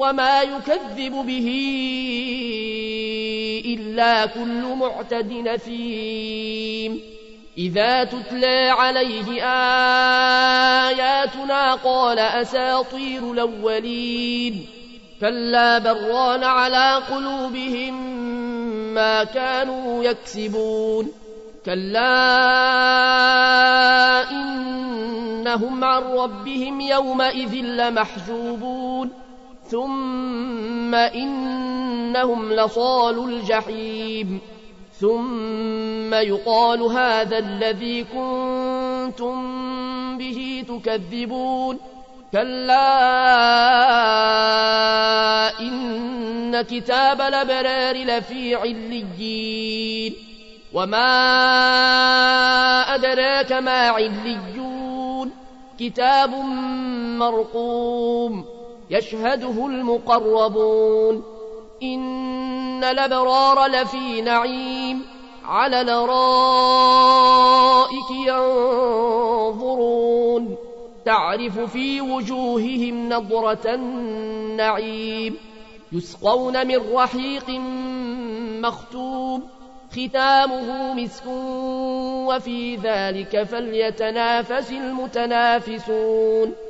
وما يكذب به إلا كل معتد نثيم إذا تتلى عليه آياتنا قال أساطير الأولين. كلا بران على قلوبهم ما كانوا يكسبون. كلا إنهم عن ربهم يومئذ لمحجوبون. ثم إنهم لصال الجحيم ثم يقال هذا الذي كنتم به تكذبون كلا إن كتاب الأبرار لفي عليين وما أدراك ما عليون كتاب مرقوم يشهده المقربون. إن الأبرار لفي نعيم على الأرائك ينظرون. تعرف في وجوههم نضرة النعيم. يسقون من رحيق مختوم. ختامه مسك وفي ذلك فليتنافس المتنافسون.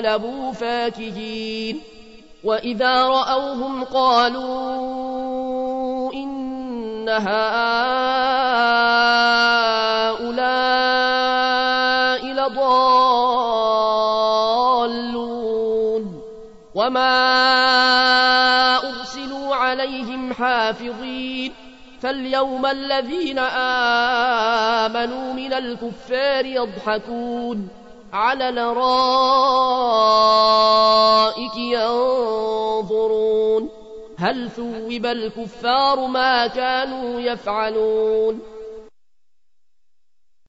انقلبوا فاكهين وإذا رأوهم قالوا إن هؤلاء لضالون وما أرسلوا عليهم حافظين فاليوم الذين آمنوا من الكفار يضحكون على الأرائك ينظرون. هل ثوب الكفار ما كانوا يفعلون؟